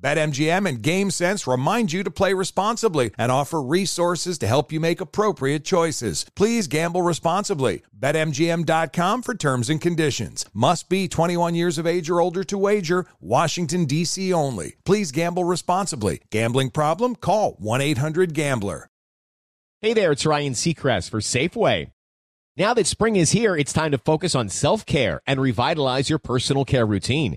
BetMGM and GameSense remind you to play responsibly and offer resources to help you make appropriate choices. Please gamble responsibly. BetMGM.com for terms and conditions. Must be 21 years of age or older to wager. Washington, D.C. only. Please gamble responsibly. Gambling problem? Call 1 800 Gambler. Hey there, it's Ryan Seacrest for Safeway. Now that spring is here, it's time to focus on self care and revitalize your personal care routine.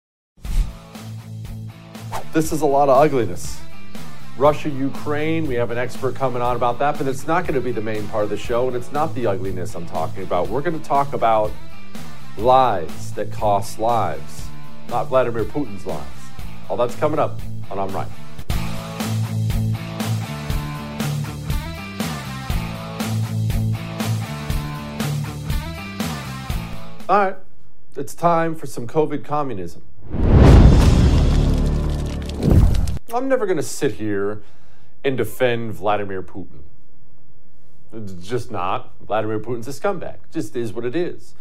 This is a lot of ugliness. Russia, Ukraine, we have an expert coming on about that, but it's not going to be the main part of the show, and it's not the ugliness I'm talking about. We're going to talk about lives that cost lives, not Vladimir Putin's lives. All that's coming up on I'm Right. All right, it's time for some COVID communism. I'm never going to sit here and defend Vladimir Putin. It's just not. Vladimir Putin's a scumbag. Just is what it is.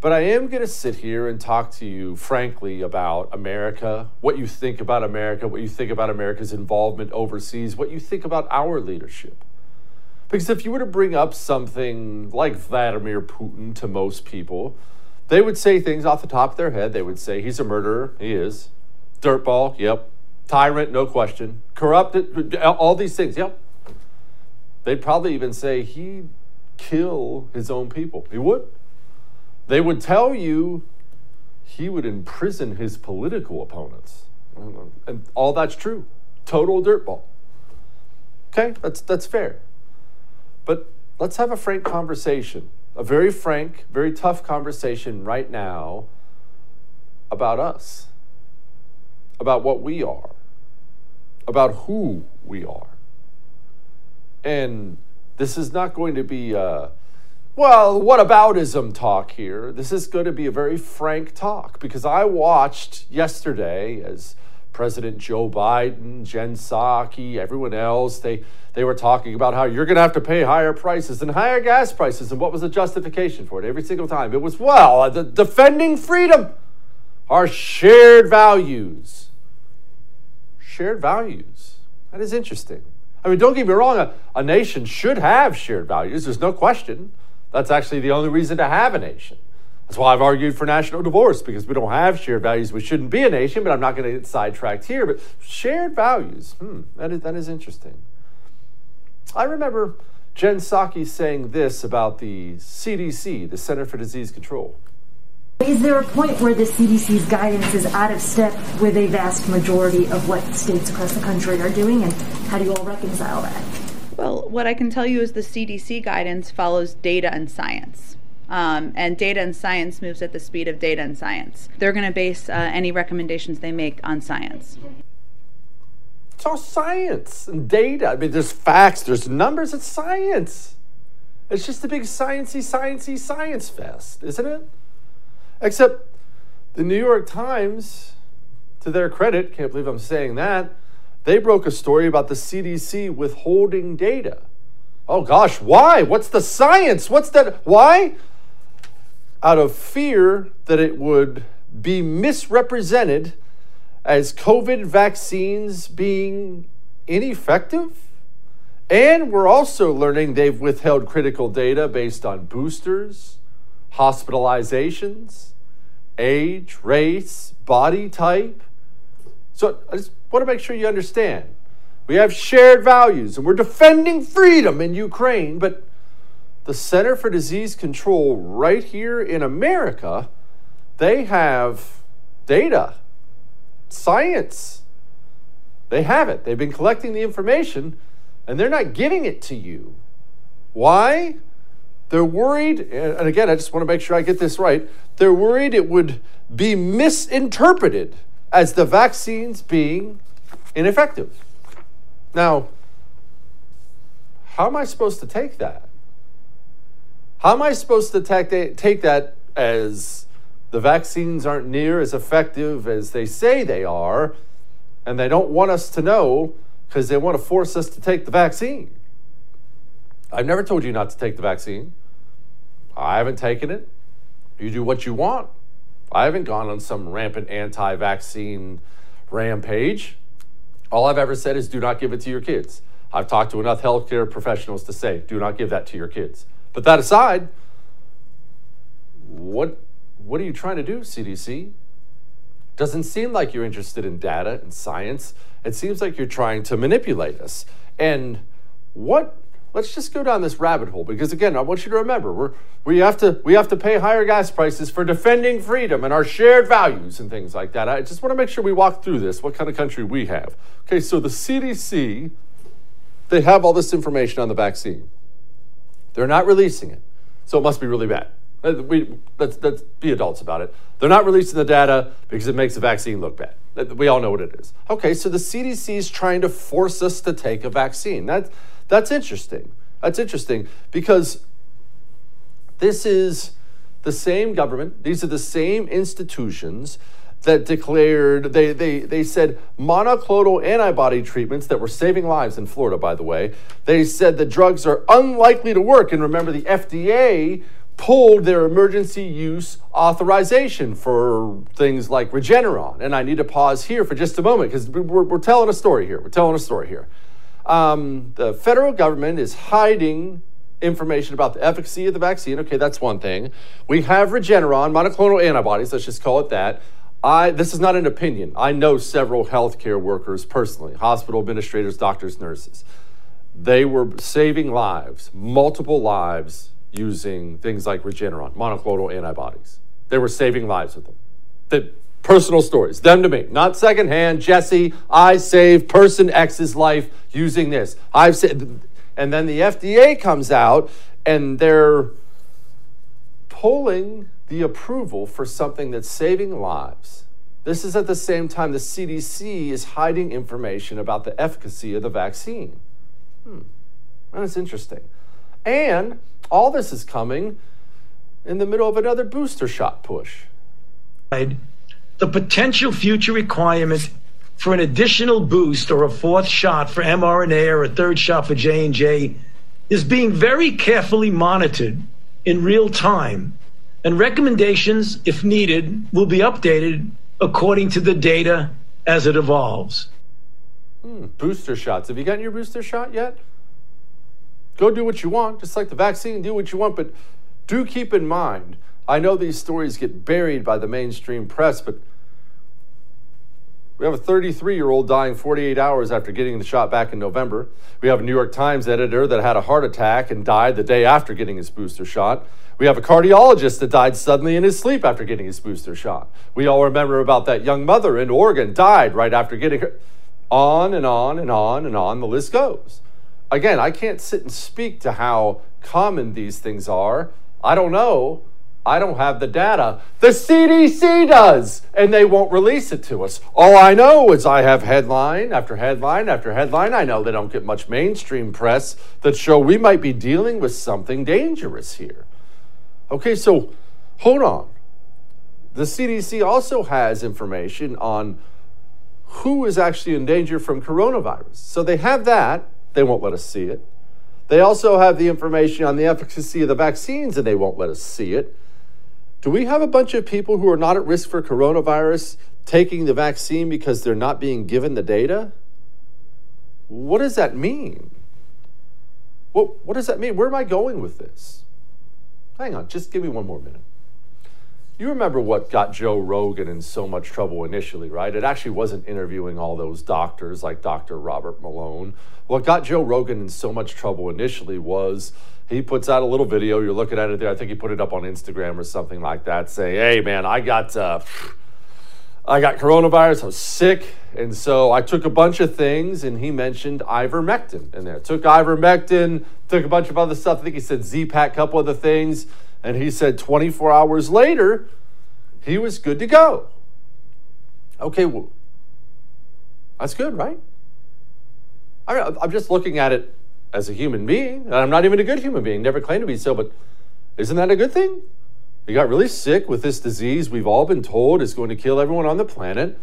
But I am going to sit here and talk to you frankly about America, what you think about America, what you think about America's involvement overseas, what you think about our leadership. Because if you were to bring up something like Vladimir Putin to most people, they would say things off the top of their head. They would say he's a murderer. He is. Dirtball. Yep. Tyrant. No question. Corrupted. All these things. Yep. They'd probably even say he'd kill his own people. He would. They would tell you he would imprison his political opponents. And all that's true. Total dirtball. Okay, that's that's fair. But let's have a frank conversation. A very frank, very tough conversation right now about us. About what we are. About who we are. And this is not going to be uh, well, what aboutism talk here? This is going to be a very frank talk because I watched yesterday as President Joe Biden, Jen Psaki, everyone else, they, they were talking about how you're going to have to pay higher prices and higher gas prices. And what was the justification for it every single time? It was, well, defending freedom, our shared values. Shared values. That is interesting. I mean, don't get me wrong, a, a nation should have shared values, there's no question. That's actually the only reason to have a nation. That's why I've argued for national divorce, because we don't have shared values. We shouldn't be a nation, but I'm not going to get sidetracked here. But shared values, hmm, that is, that is interesting. I remember Jen Psaki saying this about the CDC, the Center for Disease Control. Is there a point where the CDC's guidance is out of step with a vast majority of what states across the country are doing, and how do you all reconcile that? Well, what I can tell you is the CDC guidance follows data and science. Um, and data and science moves at the speed of data and science. They're going to base uh, any recommendations they make on science. It's all science and data. I mean, there's facts, there's numbers, it's science. It's just a big sciencey, sciencey science fest, isn't it? Except the New York Times, to their credit, can't believe I'm saying that, they broke a story about the CDC withholding data. Oh gosh, why? What's the science? What's that? Why? Out of fear that it would be misrepresented as COVID vaccines being ineffective. And we're also learning they've withheld critical data based on boosters, hospitalizations, age, race, body type. So I just want to make sure you understand. We have shared values and we're defending freedom in Ukraine, but the Center for Disease Control right here in America, they have data, science. They have it. They've been collecting the information and they're not giving it to you. Why? They're worried, and again, I just want to make sure I get this right. They're worried it would be misinterpreted as the vaccines being ineffective. Now, how am I supposed to take that? How am I supposed to take, that as the vaccines aren't near as effective as they say they are, and they don't want us to know because they want to force us to take the vaccine? I've never told you not to take the vaccine. I haven't taken it. You do what you want. I haven't gone on some rampant anti vaccine rampage. All I've ever said is do not give it to your kids. I've talked to enough healthcare professionals to say do not give that to your kids. But that aside, what, what are you trying to do, CDC? Doesn't seem like you're interested in data and science. It seems like you're trying to manipulate us. And what let's just go down this rabbit hole because again i want you to remember we're, we, have to, we have to pay higher gas prices for defending freedom and our shared values and things like that. I just want to make sure we walk through this what kind of country we have. Okay so the cdc they have all this information on the vaccine. They're not releasing it so it must be really bad. We, let's, let's be adults about it. They're not releasing the data because it makes the vaccine look bad. We all know what it is. Okay so the cdc is trying to force us to take a vaccine. That, that's interesting. That's interesting because this is the same government, these are the same institutions that declared, they, they, they said monoclonal antibody treatments that were saving lives in Florida, by the way. They said the drugs are unlikely to work. And remember, the FDA pulled their emergency use authorization for things like Regeneron. And I need to pause here for just a moment because we're, we're telling a story here. We're telling a story here um, the federal government is hiding information about the efficacy of the vaccine. Okay, that's one thing. We have Regeneron, monoclonal antibodies, let's just call it that. I, this is not an opinion. I know several healthcare workers personally, hospital administrators, doctors, nurses. They were saving lives, multiple lives, using things like Regeneron, monoclonal antibodies. They were saving lives with them. The personal stories, them to me, not secondhand. Jesse, I saved person X's life using this. I've said, and then the FDA comes out and they're pulling the approval for something that's saving lives. This is at the same time the CDC is hiding information about the efficacy of the vaccine. Hmm. That's interesting. And all this is coming in the middle of another booster shot push. The potential future requirement for an additional boost or a fourth shot for mRNA or a third shot for J&J is being very carefully monitored in real time and recommendations if needed will be updated according to the data as it evolves. Hmm, booster shots. Have you gotten your booster shot yet? Go do what you want, just like the vaccine, do what you want, but do keep in mind. I know these stories get buried by the mainstream press, but We have a 33 year old dying 48 hours after getting the shot back in November. We have a New York Times editor that had a heart attack and died the day after getting his booster shot. We have a cardiologist that died suddenly in his sleep after getting his booster shot. We all remember about that young mother in Oregon died right after getting her. On and on and on and on the list goes. Again, I can't sit and speak to how common these things are. I don't know. I don't have the data. The CDC does, and they won't release it to us. All I know is I have headline after headline after headline. I know they don't get much mainstream press that show we might be dealing with something dangerous here. Okay, so hold on. The CDC also has information on who is actually in danger from coronavirus. So they have that, they won't let us see it. They also have the information on the efficacy of the vaccines, and they won't let us see it. Do we have a bunch of people who are not at risk for coronavirus taking the vaccine because they're not being given the data? What does that mean? What, what does that mean? Where am I going with this? Hang on, just give me one more minute. You remember what got Joe Rogan in so much trouble initially, right? It actually wasn't interviewing all those doctors like Dr. Robert Malone. What got Joe Rogan in so much trouble initially was he puts out a little video. You're looking at it there. I think he put it up on Instagram or something like that, saying, "Hey, man, I got uh, I got coronavirus. I was sick, and so I took a bunch of things." And he mentioned ivermectin in there. Took ivermectin. Took a bunch of other stuff. I think he said Z-Pak, couple other things, and he said 24 hours later he was good to go. Okay, well, that's good, right? I I'm just looking at it as a human being, and I'm not even a good human being, never claimed to be so, but isn't that a good thing? He got really sick with this disease we've all been told is going to kill everyone on the planet.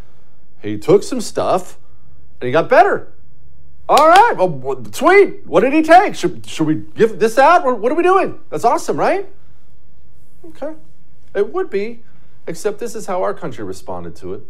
He took some stuff and he got better. All right, well, sweet. What did he take? Should, should we give this out? What are we doing? That's awesome, right? Okay. It would be, except this is how our country responded to it.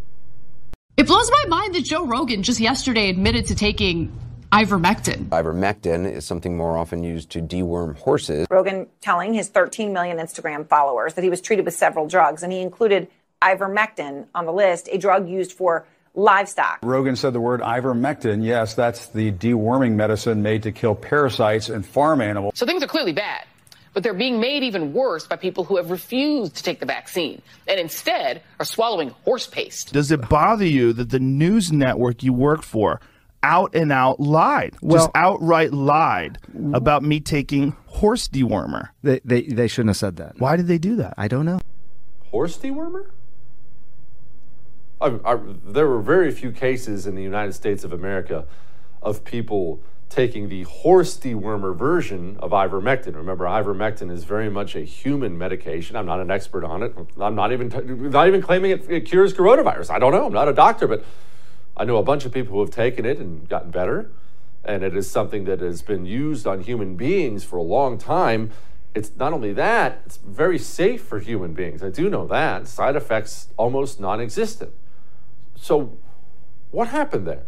It blows my mind that Joe Rogan just yesterday admitted to taking ivermectin. Ivermectin is something more often used to deworm horses. Rogan telling his 13 million Instagram followers that he was treated with several drugs, and he included ivermectin on the list, a drug used for livestock. Rogan said the word ivermectin. Yes, that's the deworming medicine made to kill parasites in farm animals. So things are clearly bad, but they're being made even worse by people who have refused to take the vaccine and instead are swallowing horse paste. Does it bother you that the news network you work for out and out lied, Well- just outright lied about me taking horse dewormer? They, they, they shouldn't have said that. Why did they do that? I don't know. Horse dewormer? I, I, there were very few cases in the United States of America of people taking the horse dewormer version of ivermectin. Remember, ivermectin is very much a human medication. I'm not an expert on it. I'm not even not even claiming it, it cures coronavirus. I don't know. I'm not a doctor, but I know a bunch of people who have taken it and gotten better. And it is something that has been used on human beings for a long time. It's not only that, it's very safe for human beings. I do know that. Side effects almost non existent. So, what happened there?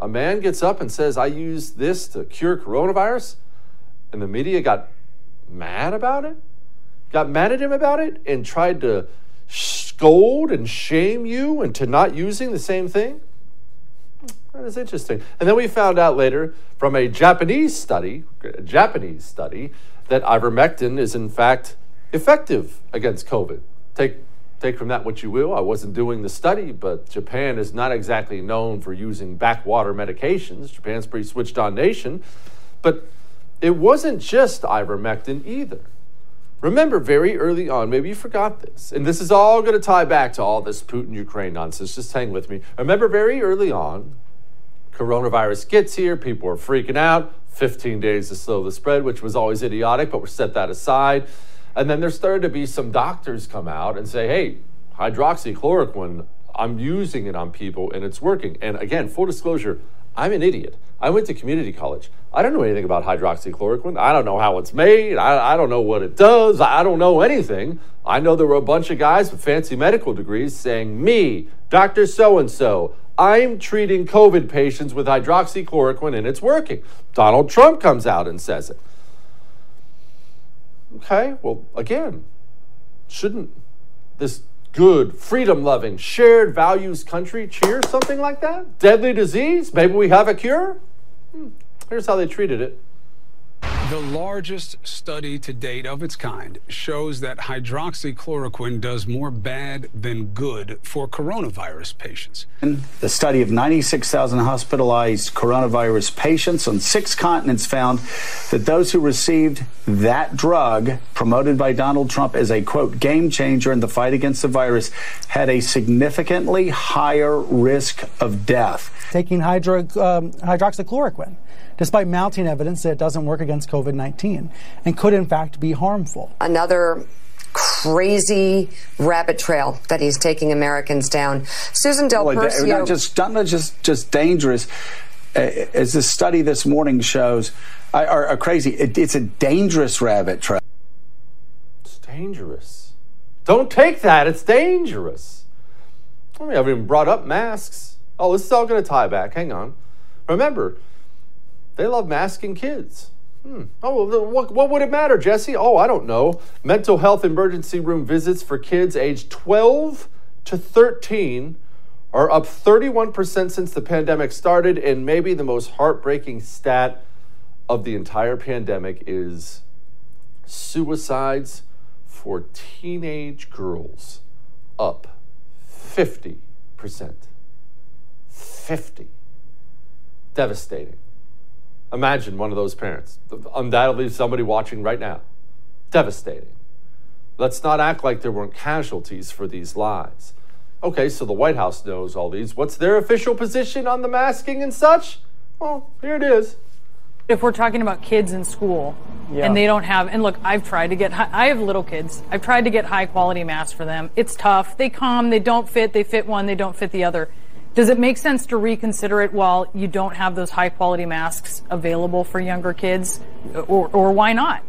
A man gets up and says, I use this to cure coronavirus, and the media got mad about it, got mad at him about it, and tried to scold and shame you into not using the same thing? That is interesting. And then we found out later from a Japanese study, a Japanese study, that ivermectin is in fact effective against COVID. Take take from that what you will. I wasn't doing the study, but Japan is not exactly known for using backwater medications. Japan's a pretty switched on nation. But it wasn't just ivermectin either. Remember, very early on, maybe you forgot this, and this is all going to tie back to all this Putin Ukraine nonsense. Just hang with me. Remember, very early on, coronavirus gets here, people are freaking out. 15 days to slow the spread, which was always idiotic, but we'll set that aside. And then there started to be some doctors come out and say, hey, hydroxychloroquine, I'm using it on people and it's working. And again, full disclosure, I'm an idiot. I went to community college. I don't know anything about hydroxychloroquine. I don't know how it's made. I, I don't know what it does. I don't know anything. I know there were a bunch of guys with fancy medical degrees saying, Me, Dr. So and so, I'm treating COVID patients with hydroxychloroquine and it's working. Donald Trump comes out and says it. Okay, well, again, shouldn't this good, freedom loving, shared values country cheer something like that? Deadly disease? Maybe we have a cure? Hmm. Here's how they treated it. The largest study to date of its kind shows that hydroxychloroquine does more bad than good for coronavirus patients. The study of 96,000 hospitalized coronavirus patients on six continents found that those who received that drug, promoted by Donald Trump as a quote game changer in the fight against the virus, had a significantly higher risk of death. Taking hydro, um, hydroxychloroquine despite mounting evidence that it doesn't work against COVID 19 and could, in fact, be harmful. Another crazy rabbit trail that he's taking Americans down. Susan Del Percio. Not just, not just, just dangerous, uh, as this study this morning shows, are, are crazy. It, it's a dangerous rabbit trail. It's dangerous. Don't take that. It's dangerous. I mean, I've even brought up masks. Oh, this is all going to tie back. Hang on. Remember, they love masking kids. Hmm. Oh, what, what would it matter, Jesse? Oh, I don't know. Mental health emergency room visits for kids aged 12 to 13 are up 31% since the pandemic started. And maybe the most heartbreaking stat of the entire pandemic is suicides for teenage girls up 50%. 50. Devastating. Imagine one of those parents. Undoubtedly, somebody watching right now. Devastating. Let's not act like there weren't casualties for these lies. Okay, so the White House knows all these. What's their official position on the masking and such? Well, here it is. If we're talking about kids in school yeah. and they don't have, and look, I've tried to get, I have little kids. I've tried to get high quality masks for them. It's tough. They come, they don't fit, they fit one, they don't fit the other. Does it make sense to reconsider it while you don't have those high quality masks available for younger kids, or, or why not?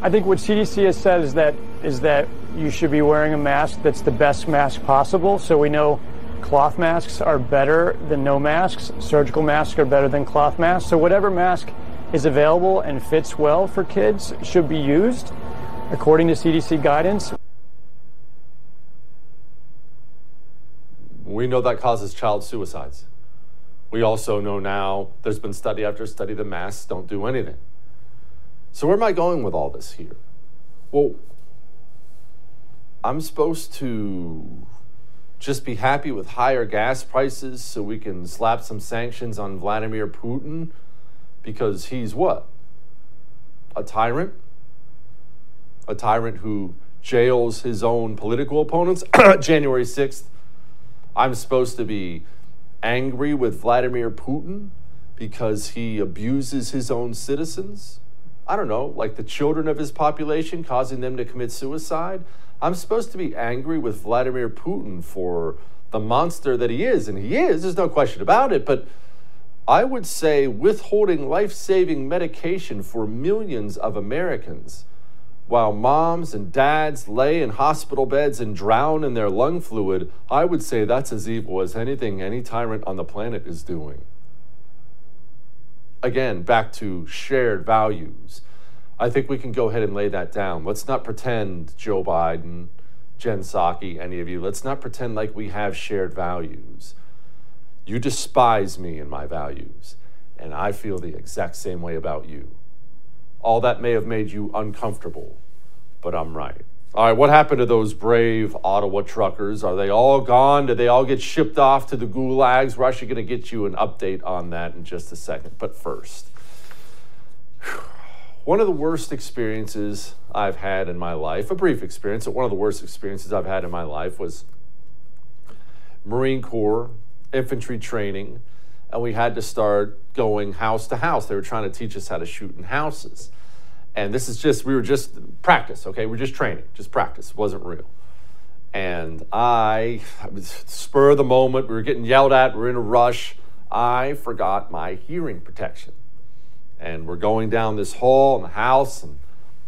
I think what CDC has said is that is that you should be wearing a mask that's the best mask possible. So we know cloth masks are better than no masks. Surgical masks are better than cloth masks. So whatever mask is available and fits well for kids should be used according to CDC guidance. We know that causes child suicides. We also know now there's been study after study the masks don't do anything. So, where am I going with all this here? Well, I'm supposed to just be happy with higher gas prices so we can slap some sanctions on Vladimir Putin because he's what? A tyrant? A tyrant who jails his own political opponents? January 6th, I'm supposed to be angry with Vladimir Putin because he abuses his own citizens? I don't know, like the children of his population, causing them to commit suicide? I'm supposed to be angry with Vladimir Putin for the monster that he is, and he is, there's no question about it, but I would say withholding life saving medication for millions of Americans while moms and dads lay in hospital beds and drown in their lung fluid, I would say that's as evil as anything any tyrant on the planet is doing. Again, back to shared values. I think we can go ahead and lay that down. Let's not pretend, Joe Biden, Jen Psaki, any of you, let's not pretend like we have shared values. You despise me and my values, and I feel the exact same way about you. All that may have made you uncomfortable, but I'm right. All right, what happened to those brave Ottawa truckers? Are they all gone? Did they all get shipped off to the gulags? We're actually going to get you an update on that in just a second. But first, one of the worst experiences I've had in my life, a brief experience, but one of the worst experiences I've had in my life was Marine Corps infantry training and we had to start going house to house. They were trying to teach us how to shoot in houses. And this is just, we were just practice, okay? We're just training, just practice. It wasn't real. And I, was spur of the moment, we were getting yelled at, we are in a rush. I forgot my hearing protection. And we're going down this hall in the house and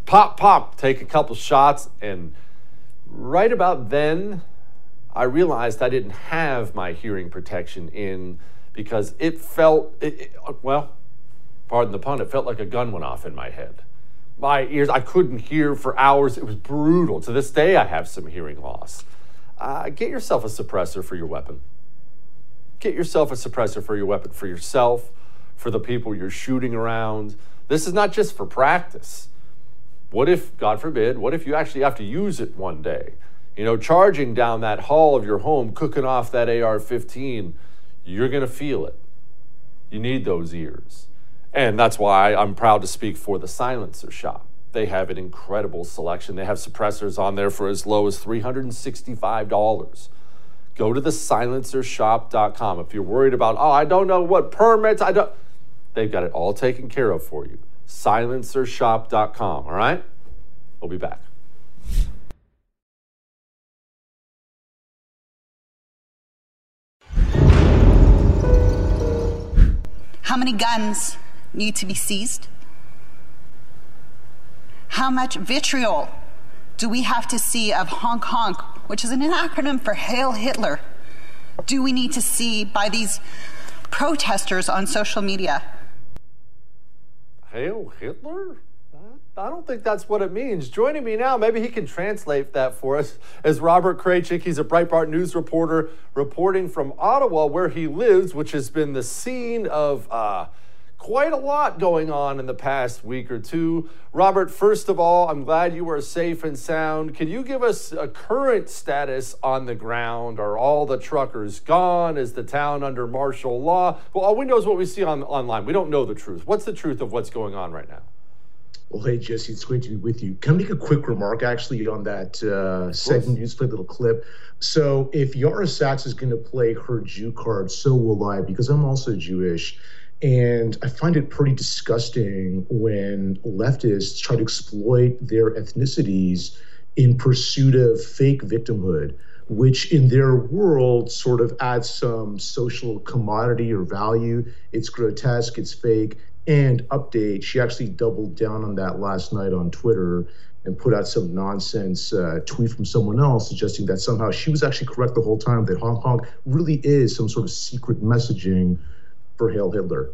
pop, pop, take a couple shots. And right about then, I realized I didn't have my hearing protection in because it felt, it, it, well, pardon the pun, it felt like a gun went off in my head. My ears, I couldn't hear for hours. It was brutal. To this day, I have some hearing loss. Uh, get yourself a suppressor for your weapon. Get yourself a suppressor for your weapon, for yourself, for the people you're shooting around. This is not just for practice. What if, God forbid, what if you actually have to use it one day? You know, charging down that hall of your home, cooking off that AR 15, you're going to feel it. You need those ears. And that's why I'm proud to speak for the Silencer Shop. They have an incredible selection. They have suppressors on there for as low as $365. Go to the silencershop.com. If you're worried about, oh, I don't know what permits, I don't, they've got it all taken care of for you. Silencershop.com, all right? We'll be back. How many guns need to be seized? How much vitriol do we have to see of honk honk, which is an acronym for Hail Hitler, do we need to see by these protesters on social media? Hail Hitler? I don't think that's what it means. Joining me now, maybe he can translate that for us, is Robert Kraychik. He's a Breitbart News reporter reporting from Ottawa, where he lives, which has been the scene of uh, quite a lot going on in the past week or two. Robert, first of all, I'm glad you are safe and sound. Can you give us a current status on the ground? Are all the truckers gone? Is the town under martial law? Well, all we know is what we see on online. We don't know the truth. What's the truth of what's going on right now? Well, hey, Jesse, it's great to be with you. Can I make a quick remark actually on that uh, segment? You just played a little clip. So, if Yara Sachs is going to play her Jew card, so will I, because I'm also Jewish. And I find it pretty disgusting when leftists try to exploit their ethnicities in pursuit of fake victimhood, which in their world sort of adds some social commodity or value. It's grotesque, it's fake and update, she actually doubled down on that last night on Twitter and put out some nonsense uh, tweet from someone else suggesting that somehow she was actually correct the whole time that honk honk really is some sort of secret messaging for Hail Hitler.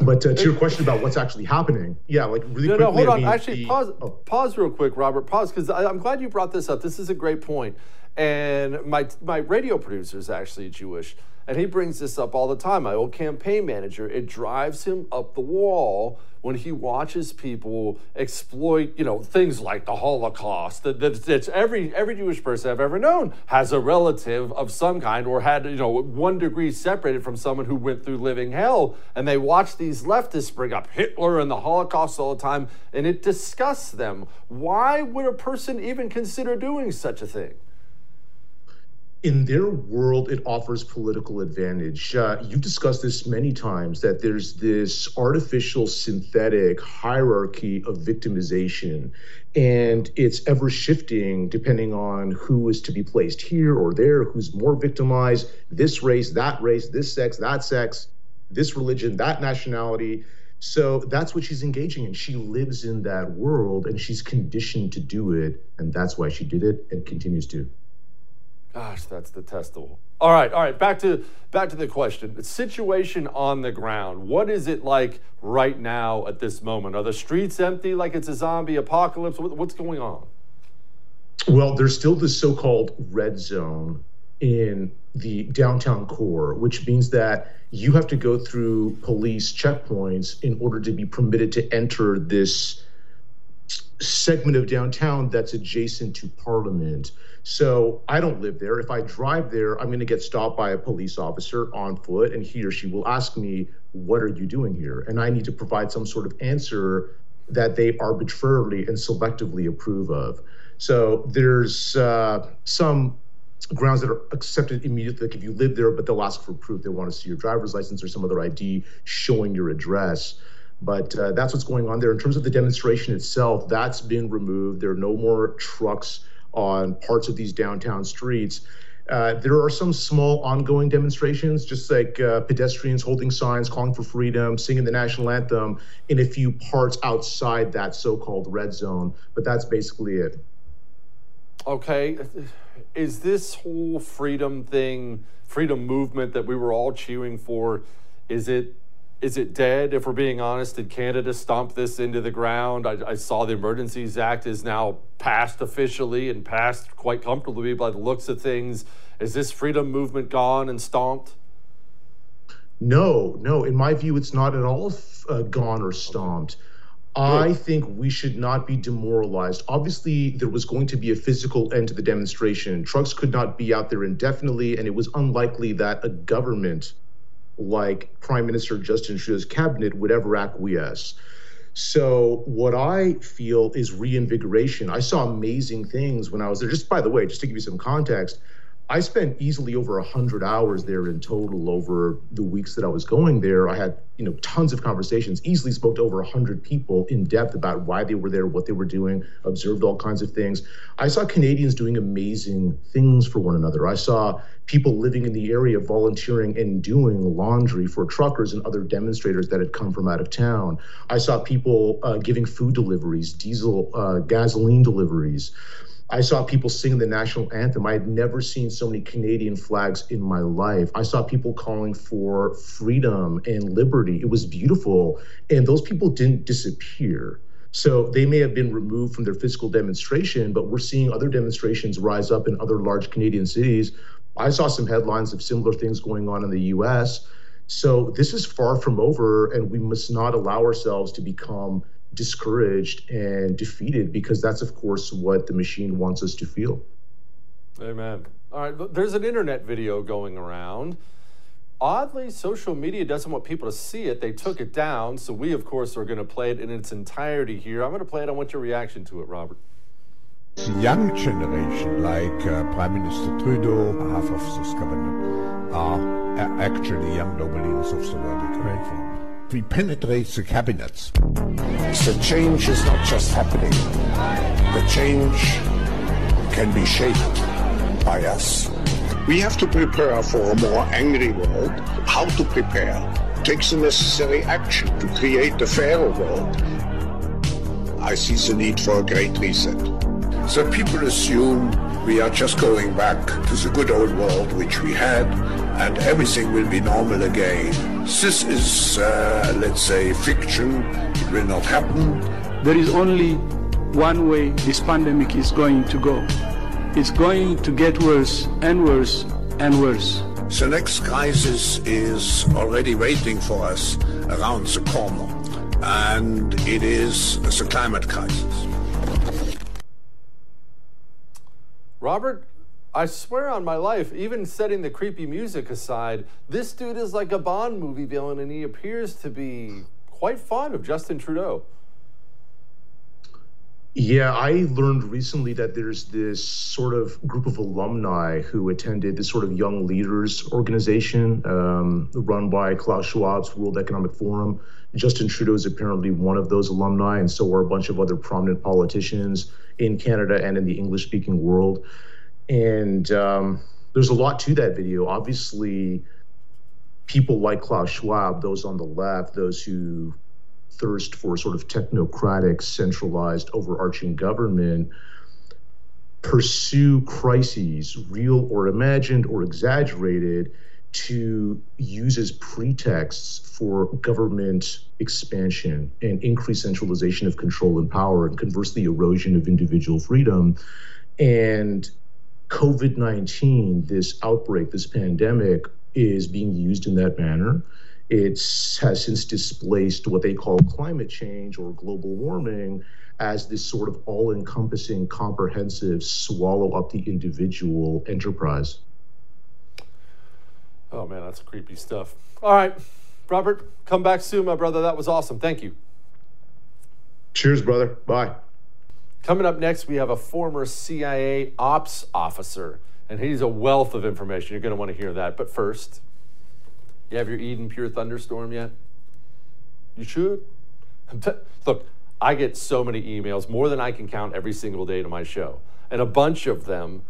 But uh, to your question about what's actually happening, yeah, like really no, quickly. No, hold on. I mean, actually, the, pause. Oh. Pause real quick, Robert. Pause because I'm glad you brought this up. This is a great point. And my my radio producer is actually Jewish. And he brings this up all the time. My old campaign manager, it drives him up the wall when he watches people exploit, you know, things like the Holocaust. That, that, that's every every Jewish person I've ever known has a relative of some kind or had, you know, one degree separated from someone who went through living hell. And they watch these leftists bring up Hitler and the Holocaust all the time, and it disgusts them. Why would a person even consider doing such a thing? In their world, it offers political advantage. Uh, you've discussed this many times that there's this artificial synthetic hierarchy of victimization, and it's ever shifting depending on who is to be placed here or there, who's more victimized, this race, that race, this sex, that sex, this religion, that nationality. So that's what she's engaging in. She lives in that world and she's conditioned to do it. And that's why she did it and continues to. Gosh, that's detestable. All right, all right. Back to back to the question. The situation on the ground. What is it like right now at this moment? Are the streets empty like it's a zombie apocalypse? What's going on? Well, there's still this so-called red zone in the downtown core, which means that you have to go through police checkpoints in order to be permitted to enter this segment of downtown that's adjacent to Parliament. So I don't live there. If I drive there, I'm going to get stopped by a police officer on foot, and he or she will ask me, What are you doing here? And I need to provide some sort of answer that they arbitrarily and selectively approve of. So there's uh, some grounds that are accepted immediately. Like if you live there, but they'll ask for proof. They want to see your driver's license or some other ID showing your address. But uh, that's what's going on there. In terms of the demonstration itself, that's been removed. There are no more trucks on parts of these downtown streets. Uh, there are some small ongoing demonstrations, just like uh, pedestrians holding signs calling for freedom, singing the national anthem in a few parts outside that so called red zone. But that's basically it. Okay. Is this whole freedom thing, freedom movement that we were all cheering for, is it is it dead? If we're being honest, did Canada stomp this into the ground? I, I, saw the Emergencies Act is now passed officially and passed quite comfortably by the looks of things. Is this freedom movement gone and stomped? No, no. In my view, it's not at all uh, gone or stomped. I think we should not be demoralized. Obviously, there was going to be a physical end to the demonstration. Trucks could not be out there indefinitely, and it was unlikely that a government like Prime Minister Justin Trudeau's cabinet would ever acquiesce. So, what I feel is reinvigoration. I saw amazing things when I was there. Just by the way, just to give you some context, I spent easily over 100 hours there in total over the weeks that I was going there. I had, you know, tons of conversations, easily spoke to over 100 people in depth about why they were there, what they were doing, observed all kinds of things. I saw Canadians doing amazing things for one another. I saw people living in the area volunteering and doing laundry for truckers and other demonstrators that had come from out of town. I saw people uh, giving food deliveries, diesel, uh, gasoline deliveries. I saw people singing the national anthem. I had never seen so many Canadian flags in my life. I saw people calling for freedom and liberty. It was beautiful. And those people didn't disappear. So they may have been removed from their physical demonstration, but we're seeing other demonstrations rise up in other large Canadian cities. I saw some headlines of similar things going on in the US. So this is far from over, and we must not allow ourselves to become discouraged and defeated because that's, of course, what the machine wants us to feel. Amen. All right, there's an internet video going around. Oddly, social media doesn't want people to see it. They took it down, so we, of course, are going to play it in its entirety here. I'm going to play it. I want your reaction to it, Robert. The Young generation, like uh, Prime Minister Trudeau, half of this government, are actually young nobles of the world economy we penetrate the cabinets. The change is not just happening. The change can be shaped by us. We have to prepare for a more angry world. How to prepare? Take the necessary action to create a fairer world. I see the need for a great reset. So people assume we are just going back to the good old world which we had and everything will be normal again. This is, uh, let's say, fiction. It will not happen. There is only one way this pandemic is going to go. It's going to get worse and worse and worse. The next crisis is already waiting for us around the corner, and it is the climate crisis. Robert, I swear on my life, even setting the creepy music aside, this dude is like a Bond movie villain and he appears to be quite fond of Justin Trudeau. Yeah, I learned recently that there's this sort of group of alumni who attended this sort of young leaders organization um, run by Klaus Schwab's World Economic Forum. Justin Trudeau is apparently one of those alumni, and so are a bunch of other prominent politicians in Canada and in the English speaking world. And um, there's a lot to that video. Obviously, people like Klaus Schwab, those on the left, those who thirst for sort of technocratic, centralized, overarching government, pursue crises, real or imagined or exaggerated, to use as pretexts for government expansion and increased centralization of control and power, and conversely, erosion of individual freedom. And COVID 19, this outbreak, this pandemic, is being used in that manner. It has since displaced what they call climate change or global warming as this sort of all encompassing, comprehensive, swallow up the individual enterprise. Oh man, that's creepy stuff. All right, Robert, come back soon, my brother. That was awesome. Thank you. Cheers, brother. Bye. Coming up next, we have a former CIA ops officer, and he's a wealth of information. You're going to want to hear that. But first, you have your Eden Pure thunderstorm yet? You should. Look, I get so many emails, more than I can count every single day to my show. And a bunch of them,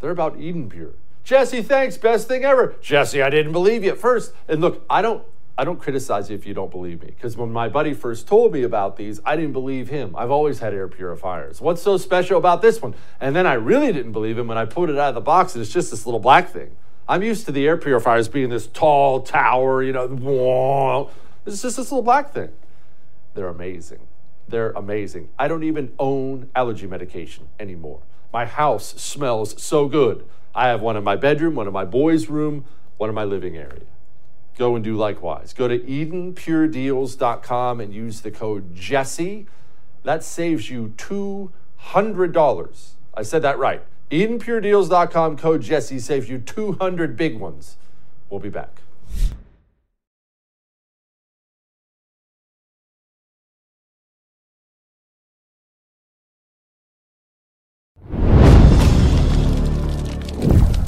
they're about Eden Pure. Jesse, thanks, best thing ever. Jesse, I didn't believe you at first. And look, I don't I don't criticize you if you don't believe me, because when my buddy first told me about these, I didn't believe him. I've always had air purifiers. What's so special about this one? And then I really didn't believe him when I pulled it out of the box and it's just this little black thing. I'm used to the air purifiers being this tall tower, you know. It's just this little black thing. They're amazing. They're amazing. I don't even own allergy medication anymore. My house smells so good. I have one in my bedroom, one in my boys' room, one in my living area. Go and do likewise. Go to EdenPureDeals.com and use the code Jesse. That saves you $200. I said that right. EdenPureDeals.com code Jesse saves you 200 big ones. We'll be back.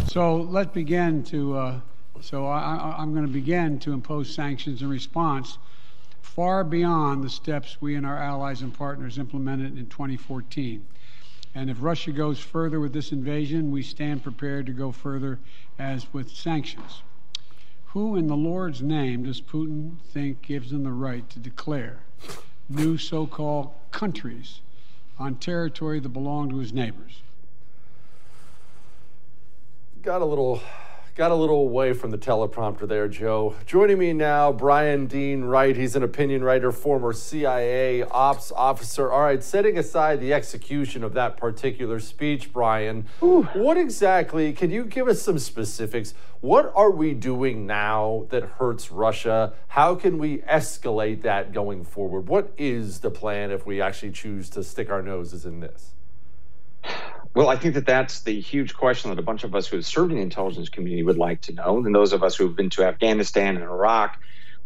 So let's begin to. Uh, so I, am going to begin to impose sanctions in response far beyond the steps we and our allies and partners implemented in 2014. And if Russia goes further with this invasion, we stand prepared to go further as with sanctions. Who in the Lord's name does Putin think gives him the right to declare new so called countries on territory that belong to his neighbors? got a little got a little away from the teleprompter there, Joe. Joining me now, Bryan Dean Wright. He's an opinion writer, former CIA ops officer. All right, setting aside the execution of that particular speech, Bryan, Ooh. what exactly, can you give us some specifics? What are we doing now that hurts Russia? How can we escalate that going forward? What is the plan if we actually choose to stick our noses in this? Well, I think that that's the huge question that a bunch of us who have served in the intelligence community would like to know. And those of us who have been to Afghanistan and Iraq,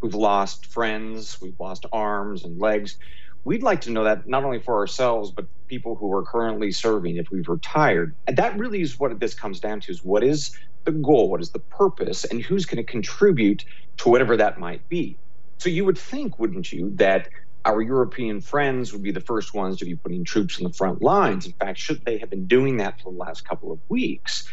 who've lost friends, we've lost arms and legs, we'd like to know that not only for ourselves, but people who are currently serving if we've retired. And that really is what this comes down to is what is the goal, what is the purpose, and who's going to contribute to whatever that might be. So you would think, wouldn't you, that our European friends would be the first ones to be putting troops in the front lines. In fact, should they have been doing that for the last couple of weeks?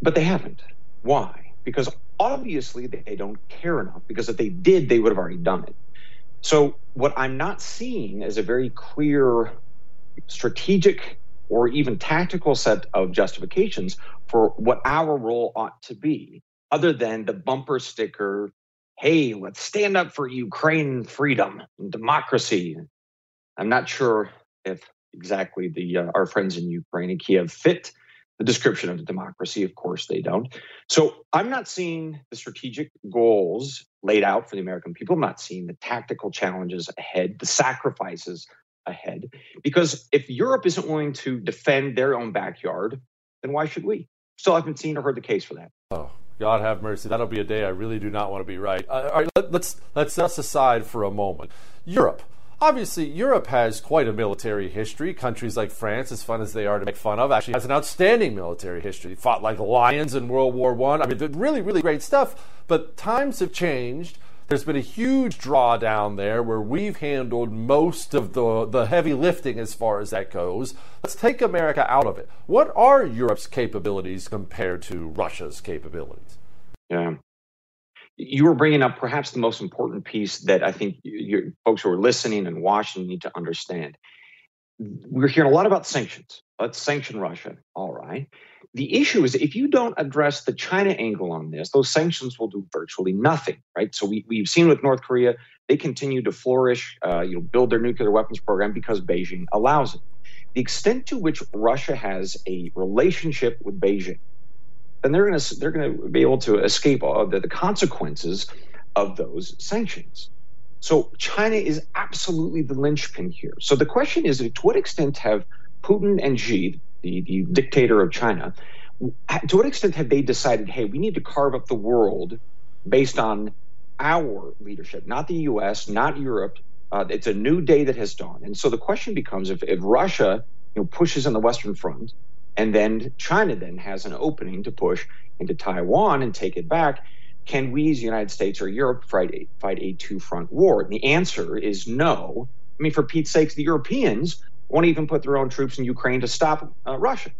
But they haven't. Why? Because obviously they don't care enough, because if they did, they would have already done it. So, what I'm not seeing is a very clear strategic or even tactical set of justifications for what our role ought to be, other than the bumper sticker hey, let's stand up for Ukraine freedom and democracy. I'm not sure if exactly the uh, our friends in Ukraine and Kiev fit the description of the democracy. Of course, they don't. So I'm not seeing the strategic goals laid out for the American people. I'm not seeing the tactical challenges ahead, the sacrifices ahead. Because if Europe isn't willing to defend their own backyard, then why should we? Still haven't seen or heard the case for that. Oh, God have mercy. That'll be a day I really do not want to be right. Uh, all right, let, let's let's set us aside for a moment. Europe. Obviously, Europe has quite a military history. Countries like France, as fun as they are to make fun of, actually has an outstanding military history. Fought like lions in World War One. I. I mean, really, really great stuff. But times have changed. There's been a huge drawdown there where we've handled most of the, the heavy lifting as far as that goes. Let's take America out of it. What are Europe's capabilities compared to Russia's capabilities? Yeah. You were bringing up perhaps the most important piece that I think you, folks who are listening and watching need to understand. We're hearing a lot about sanctions. Let's sanction Russia. All right. The issue is if you don't address the China angle on this, those sanctions will do virtually nothing, right? So we, we've seen with North Korea, they continue to flourish, uh, you know, build their nuclear weapons program because Beijing allows it. The extent to which Russia has a relationship with Beijing, then they're going to they're going to be able to escape all the, the consequences of those sanctions. So China is absolutely the linchpin here. So the question is, to what extent have Putin and Xi, the, the dictator of China, to what extent have they decided, hey, we need to carve up the world based on our leadership, not the US, not Europe? Uh, it's a new day that has dawned. And so the question becomes if, if Russia you know, pushes on the Western Front, and then China then has an opening to push into Taiwan and take it back, can we as the United States or Europe fight a, fight a two front war? And the answer is no. I mean, for Pete's sakes, the Europeans won't even put their own troops in Ukraine to stop uh, Russia.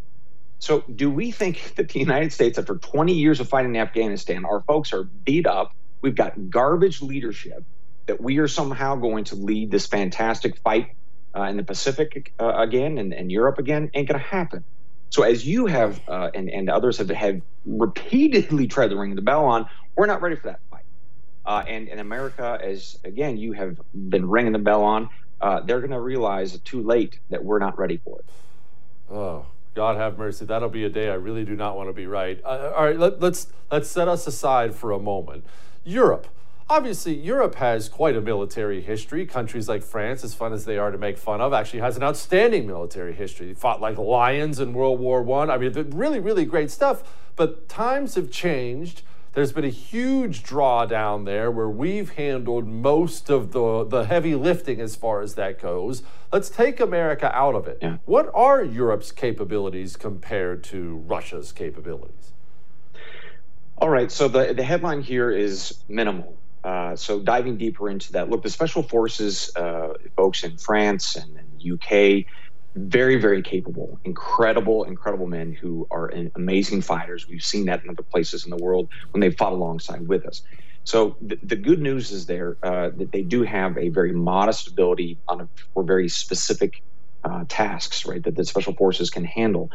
So, do we think that the United States, after 20 years of fighting in Afghanistan, our folks are beat up? We've got garbage leadership, that we are somehow going to lead this fantastic fight uh, in the Pacific uh, again and, and Europe again? Ain't going to happen. So as you have uh, and and others have have repeatedly tried to ring the bell on, we're not ready for that fight. Uh, and in America, as again you have been ringing the bell on, uh, they're going to realize too late that we're not ready for it. Oh, God have mercy. That'll be a day I really do not want to be right. Uh, all right, let, let's let's set us aside for a moment. Europe. Obviously, Europe has quite a military history. Countries like France, as fun as they are to make fun of, actually has an outstanding military history. They fought like lions in World War One. I. I mean, really, really great stuff. But times have changed. There's been a huge drawdown there where we've handled most of the, the heavy lifting as far as that goes. Let's take America out of it. Yeah. What are Europe's capabilities compared to Russia's capabilities? All right, so the, the headline here is minimal. Uh, so diving deeper into that, look, the special forces uh, folks in France and, and UK, very, very capable, incredible, incredible men who are amazing fighters. We've seen that in other places in the world when they fought alongside with us. So the, the good news is there uh, that they do have a very modest ability on a, for very specific uh, tasks, right, that the special forces can handle.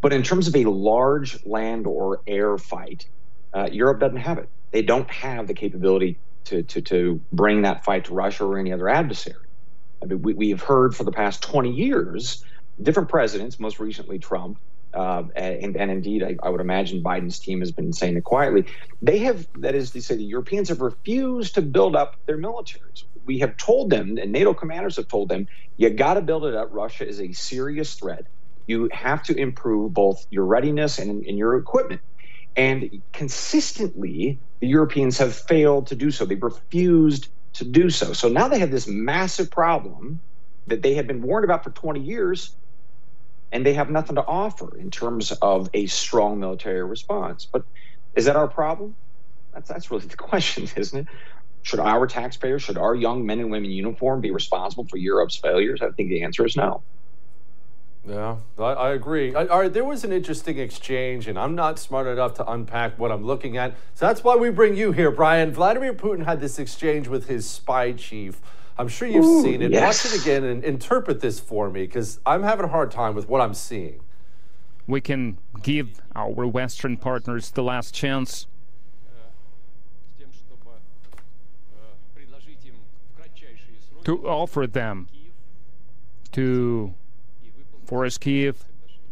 But in terms of a large land or air fight, uh, Europe doesn't have it. They don't have the capability to, to, to bring that fight to Russia or any other adversary. I mean, we, we have heard for the past 20 years, different presidents, most recently Trump, uh, and, and, indeed, I, I, would imagine Biden's team has been saying it quietly. They have, that is to say, the Europeans have refused to build up their militaries. We have told them, and NATO commanders have told them, you got to build it up. Russia is a serious threat. You have to improve both your readiness and, and your equipment. And consistently, the Europeans have failed to do so. They've refused to do so. So now they have this massive problem that they have been warned about for 20 years, and they have nothing to offer in terms of a strong military response. But is that our problem? That's, that's really the question, isn't it? Should our taxpayers, should our young men and women in uniform be responsible for Europe's failures? I think the answer is no. Yeah, I, I agree. I, all right, there was an interesting exchange, and I'm not smart enough to unpack what I'm looking at. So that's why we bring you here, Bryan. Vladimir Putin had this exchange with his spy chief. I'm sure you've Ooh, seen it. Yes. Watch it again and interpret this for me because I'm having a hard time with what I'm seeing. We can give our Western partners the last chance to offer them to force Kiev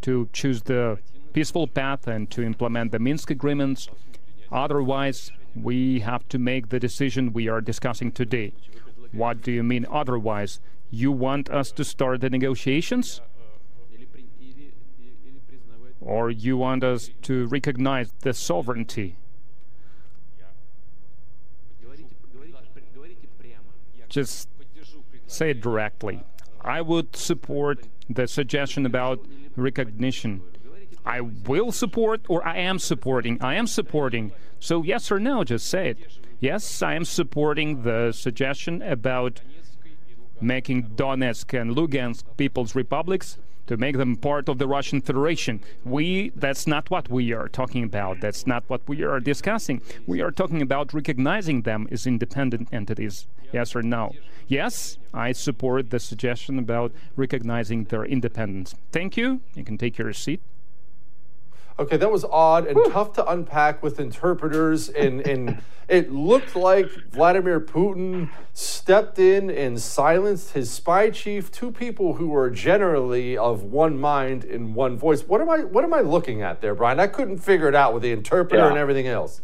to choose the peaceful path and to implement the Minsk agreements. Otherwise, we have to make the decision we are discussing today. What do you mean otherwise? You want us to start the negotiations? Or you want us to recognize the sovereignty? Just say it directly. I would support the suggestion about recognition. I will support or I am supporting. I am supporting. So, yes or no, just say it. Yes, I am supporting the suggestion about making Donetsk and Lugansk people's republics to make them part of the Russian Federation. We that's not what we are talking about. That's not what we are discussing. We are talking about recognizing them as independent entities. Yes or no? Yes, I support the suggestion about recognizing their independence. Thank you. You can take your seat. Okay, that was odd and Whew. tough to unpack with interpreters. And, and it looked like Vladimir Putin stepped in and silenced his spy chief, two people who were generally of one mind in one voice. What am I what am I looking at there, Bryan? I couldn't figure it out with the interpreter yeah. and everything else.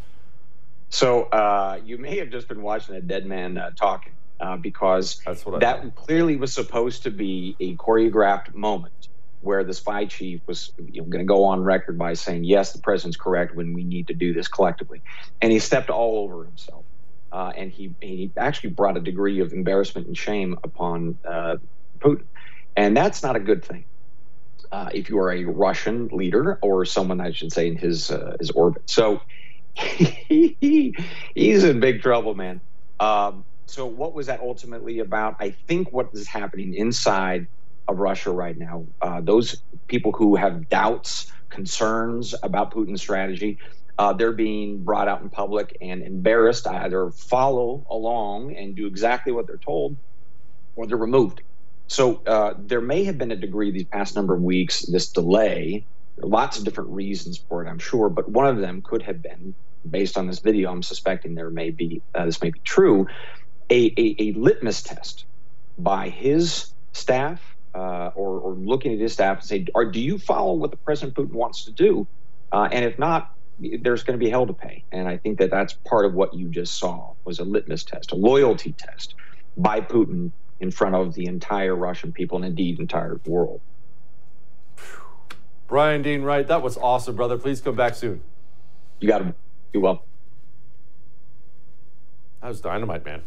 So uh, you may have just been watching a dead man uh, talking uh, because that clearly was supposed to be a choreographed moment where the spy chief was you know, going to go on record by saying, yes, the president's correct when we need to do this collectively. And he stepped all over himself. Uh, and he, he actually brought a degree of embarrassment and shame upon uh, Putin. And that's not a good thing. Uh, if you are a Russian leader or someone, I should say, in his uh, his orbit. So he, he's in big trouble, man. Um, so, what was that ultimately about? I think what is happening inside of Russia right now. Uh, those people who have doubts, concerns about Putin's strategy, uh, they're being brought out in public and embarrassed to either follow along and do exactly what they're told or they're removed. So uh, there may have been a degree these past number of weeks, this delay lots of different reasons for it, I'm sure, but one of them could have been, based on this video, I'm suspecting there may be uh, this may be true, a, a, a litmus test by his staff uh, or, or, looking at his staff and say, or do you follow what the President Putin wants to do? Uh, and if not, there's going to be hell to pay. And I think that that's part of what you just saw was a litmus test, a loyalty test by Putin in front of the entire Russian people and indeed entire world. Bryan Dean Wright, that was awesome, brother. Please come back soon. You got to be well. That was dynamite, man.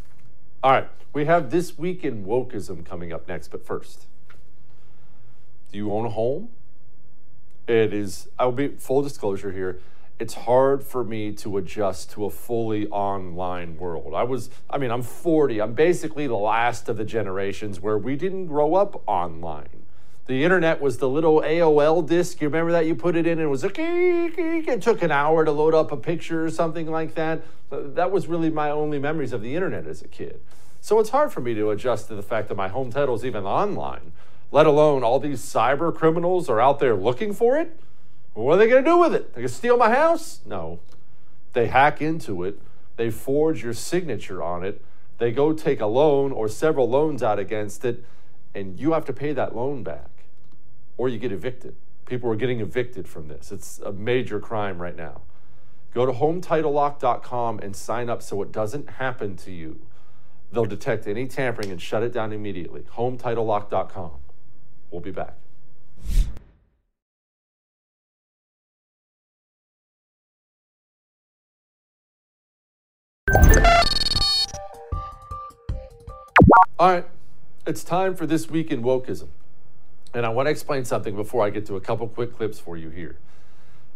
All right, we have this week in wokeism coming up next, but first, do you own a home? It is. I will be full disclosure here it's hard for me to adjust to a fully online world. I was, I mean, I'm 40. I'm basically the last of the generations where we didn't grow up online. The internet was the little AOL disk. You remember that? You put it in and it was geek. It took an hour to load up a picture or something like that. That was really my only memories of the internet as a kid. So it's hard for me to adjust to the fact that my home title is even online, let alone all these cyber criminals are out there looking for it. What are they going to do with it? They're going to steal my house? No. They hack into it. They forge your signature on it. They go take a loan or several loans out against it, and you have to pay that loan back, or you get evicted. People are getting evicted from this. It's a major crime right now. Go to HomeTitleLock.com and sign up so it doesn't happen to you. They'll detect any tampering and shut it down immediately. HomeTitleLock.com. We'll be back. All right, it's time for this week in wokeism. And I want to explain something before I get to a couple quick clips for you here.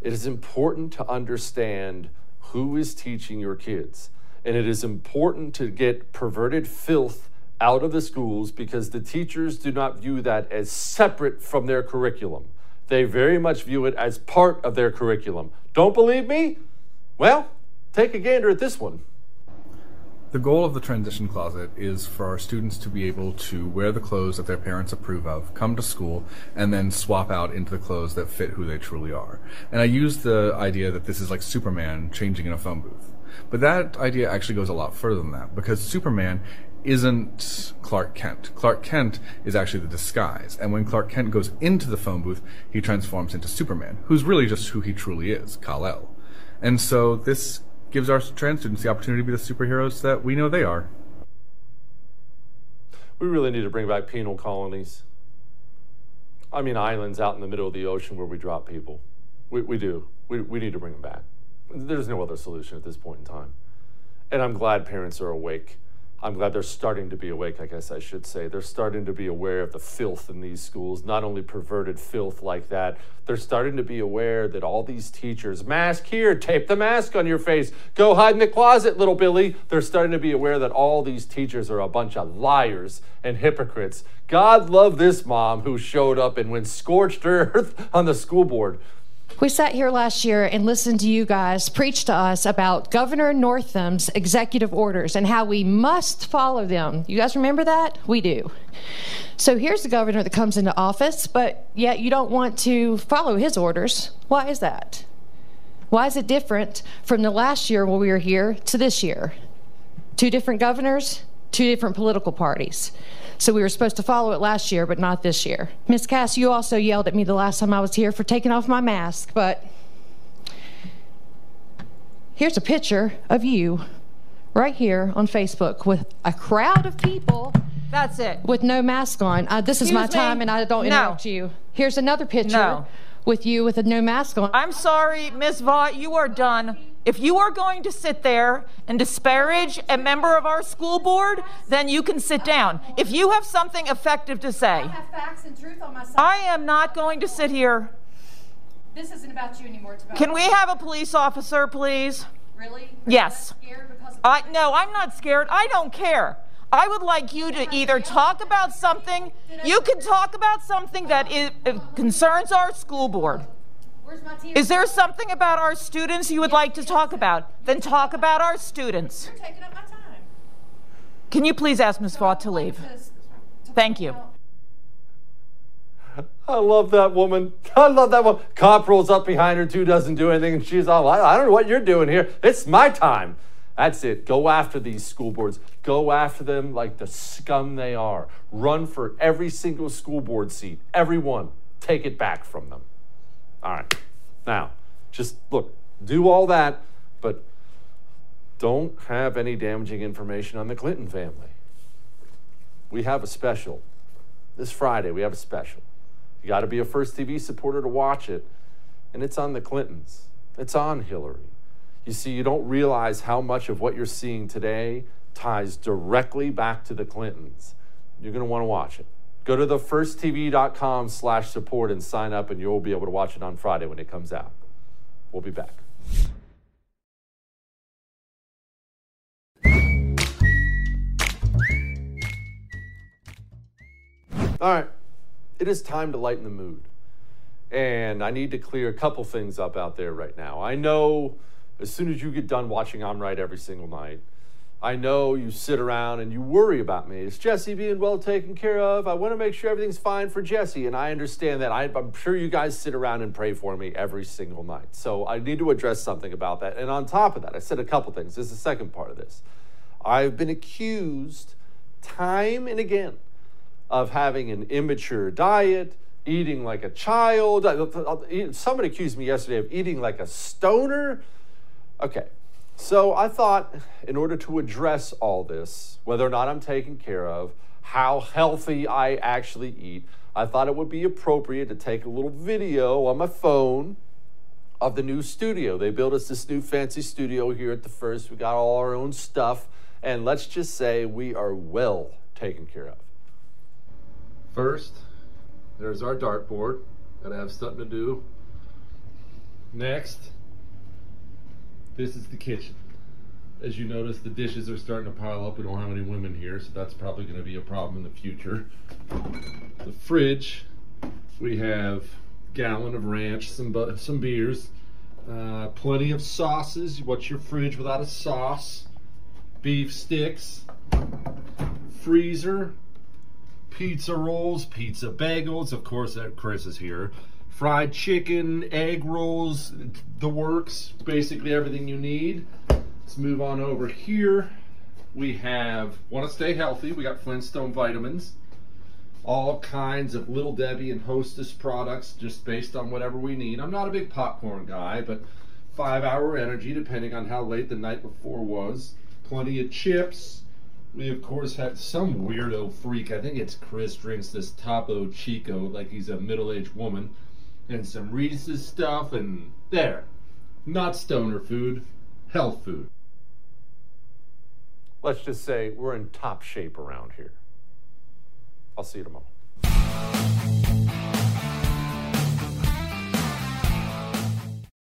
It is important to understand who is teaching your kids. And it is important to get perverted filth out of the schools because the teachers do not view that as separate from their curriculum. They very much view it as part of their curriculum. Don't believe me? Well, take a gander at this one. The goal of the transition closet is for our students to be able to wear the clothes that their parents approve of, come to school, and then swap out into the clothes that fit who they truly are. And I use the idea that this is like Superman changing in a phone booth. But that idea actually goes a lot further than that because Superman isn't Clark Kent. Clark Kent is actually the disguise. And when Clark Kent goes into the phone booth, he transforms into Superman, who's really just who he truly is, Kal-El. And so this gives our trans students the opportunity to be the superheroes that we know they are. We really need to bring back penal colonies. I mean, islands out in the middle of the ocean where we drop people. We, we do. We, we need to bring them back. There's no other solution at this point in time. And I'm glad parents are awake I'm glad they're starting to be awake, I guess I should say. They're starting to be aware of the filth in these schools, not only perverted filth like that, they're starting to be aware that all these teachers, mask here, tape the mask on your face, go hide in the closet, little Billy. They're starting to be aware that all these teachers are a bunch of liars and hypocrites. God love this mom who showed up and went scorched earth on the school board. We sat here last year and listened to you guys preach to us about Governor Northam's executive orders and how we must follow them. You guys remember that? We do. So here's the governor that comes into office, but yet you don't want to follow his orders. Why is that? Why is it different from the last year when we were here to this year? Two different governors, two different political parties. So we were supposed to follow it last year, but not this year. Miss Cass, you also yelled at me the last time I was here for taking off my mask, but here's a picture of you right here on Facebook with a crowd of people. That's it. With no mask on. Uh, this Excuse is my me? time, and I don't No. interrupt you. Here's another picture No. with you with a no mask on. I'm sorry, Ms. Vaught, you are done. If you are going to sit there and disparage a member of our school board, then you can sit down. If you have something effective to say, facts and truth on my side. I am not going to sit here. This isn't about you anymore. It's about Can we have a police officer, please? Really? Yes. I no, I'm not scared. I don't care. I would like you to either talk about something. You can talk about something that is, uh, concerns our school board. Is there something about our students you would like to talk about? Then talk about our students. You're taking up my time. Can you please ask Ms. Vaught to leave? Thank you. I love that woman. I love that woman. Cop rolls up behind her too, doesn't do anything, and she's all, I don't know what you're doing here. It's my time. That's it. Go after these school boards. Go after them like the scum they are. Run for every single school board seat. Everyone. Take it back from them. All right. Now, just look, do all that, but don't have any damaging information on the Clinton family. We have a special. This Friday, we have a special. You got to be a First TV supporter to watch it. And it's on the Clintons, it's on Hillary. You see, you don't realize how much of what you're seeing today ties directly back to the Clintons. You're going to want to watch it. Go to thefirsttv.com slash support and sign up, and you'll be able to watch it on Friday when it comes out. We'll be back. All right, it is time to lighten the mood. And I need to clear a couple things up out there right now. I know as soon as you get done watching I'm Right every single night, I know you sit around and you worry about me. Is Jesse being well taken care of? I want to make sure everything's fine for Jesse. And I understand that. I, am sure you guys sit around and pray for me every single night. So I need to address something about that. And on top of that, I said a couple things. This is the second part of this. I've been accused time and again of having an immature diet, eating like a child. Somebody accused me yesterday of eating like a stoner. Okay, so I thought in order to address all this, whether or not I'm taken care of, how healthy I actually eat, I thought it would be appropriate to take a little video on my phone of the new studio. They built us this new fancy studio here at the first. We got all our own stuff, and let's just say we are well taken care of. First, there's our dartboard. Gotta have something to do. Next, this is the kitchen. As you notice, the dishes are starting to pile up. We don't have any women here, so that's probably going to be a problem in the future. The fridge, we have gallon of ranch, some some beers, uh, plenty of sauces. What's your fridge without a sauce? Beef sticks, freezer, pizza rolls, pizza bagels. Of course, that Chris is here fried chicken, egg rolls, the works, basically everything you need. Let's move on over here. We have, want to stay healthy, we got Flintstone vitamins, all kinds of Little Debbie and Hostess products just based on whatever we need. I'm not a big popcorn guy, but five hour energy depending on how late the night before was. Plenty of chips. We of course had some weirdo freak. I think it's Chris drinks this Topo Chico like he's a middle-aged woman and some Reese's stuff, and there. Not stoner food, health food. Let's just say we're in top shape around here. I'll see you tomorrow.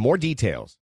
more details.